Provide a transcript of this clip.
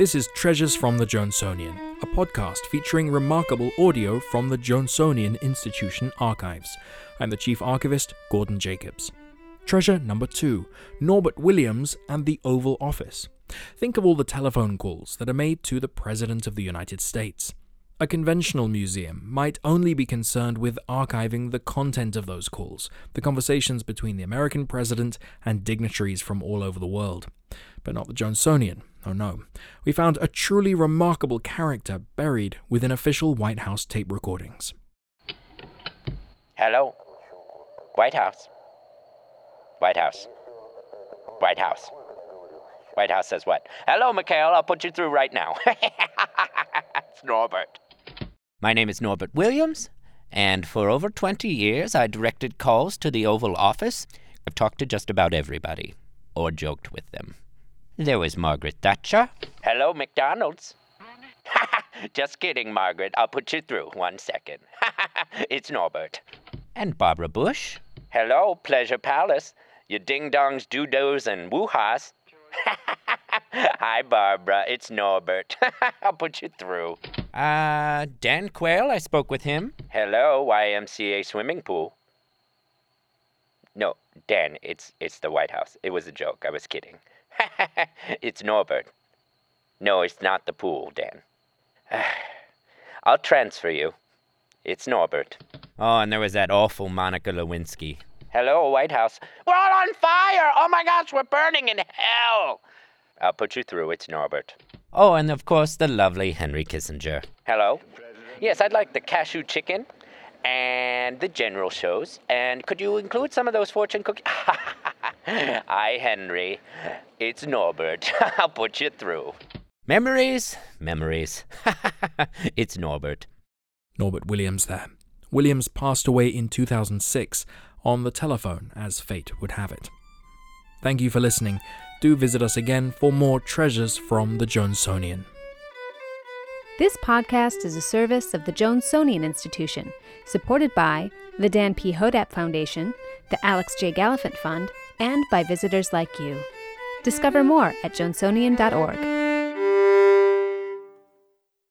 This is Treasures from the Johnsonian, a podcast featuring remarkable audio from the Johnsonian Institution archives. I'm the Chief Archivist, Gordon Jacobs. Treasure number two Norbert Williams and the Oval Office. Think of all the telephone calls that are made to the President of the United States. A conventional museum might only be concerned with archiving the content of those calls, the conversations between the American president and dignitaries from all over the world. But not the Johnsonian. Oh no. We found a truly remarkable character buried within official White House tape recordings. Hello. White House. White House. White House. White House says what? Hello, Mikhail. I'll put you through right now. it's Norbert. My name is Norbert Williams, and for over 20 years I directed calls to the Oval Office. I've talked to just about everybody, or joked with them. There was Margaret Thatcher. Hello, McDonald's. just kidding, Margaret. I'll put you through. One second. it's Norbert. And Barbara Bush. Hello, Pleasure Palace. You ding dongs, doo-doos, and woo-ha's. Hi, Barbara. It's Norbert. I'll put you through. Uh, Dan Quayle, I spoke with him. Hello, YMCA swimming pool. No, Dan, it's it's the White House. It was a joke. I was kidding. it's Norbert. No, it's not the pool, Dan. I'll transfer you. It's Norbert. Oh, and there was that awful Monica Lewinsky. Hello, White House. We're all on fire! Oh my gosh, we're burning in hell! I'll put you through. It's Norbert. Oh, and of course, the lovely Henry Kissinger. Hello? Yes, I'd like the cashew chicken and the General Tso's. And could you include some of those fortune cookies? Hi, Henry. It's Norbert. I'll put you through. Memories, memories. it's Norbert. Norbert Williams there. Williams passed away in 2006 on the telephone, as fate would have it. Thank you for listening. Do visit us again for more treasures from the Johnsonian. This podcast is a service of the Johnsonian Institution, supported by the Dan P. Hodapp Foundation, the Alex J. Gallifant Fund, and by visitors like you. Discover more at johnsonian.org.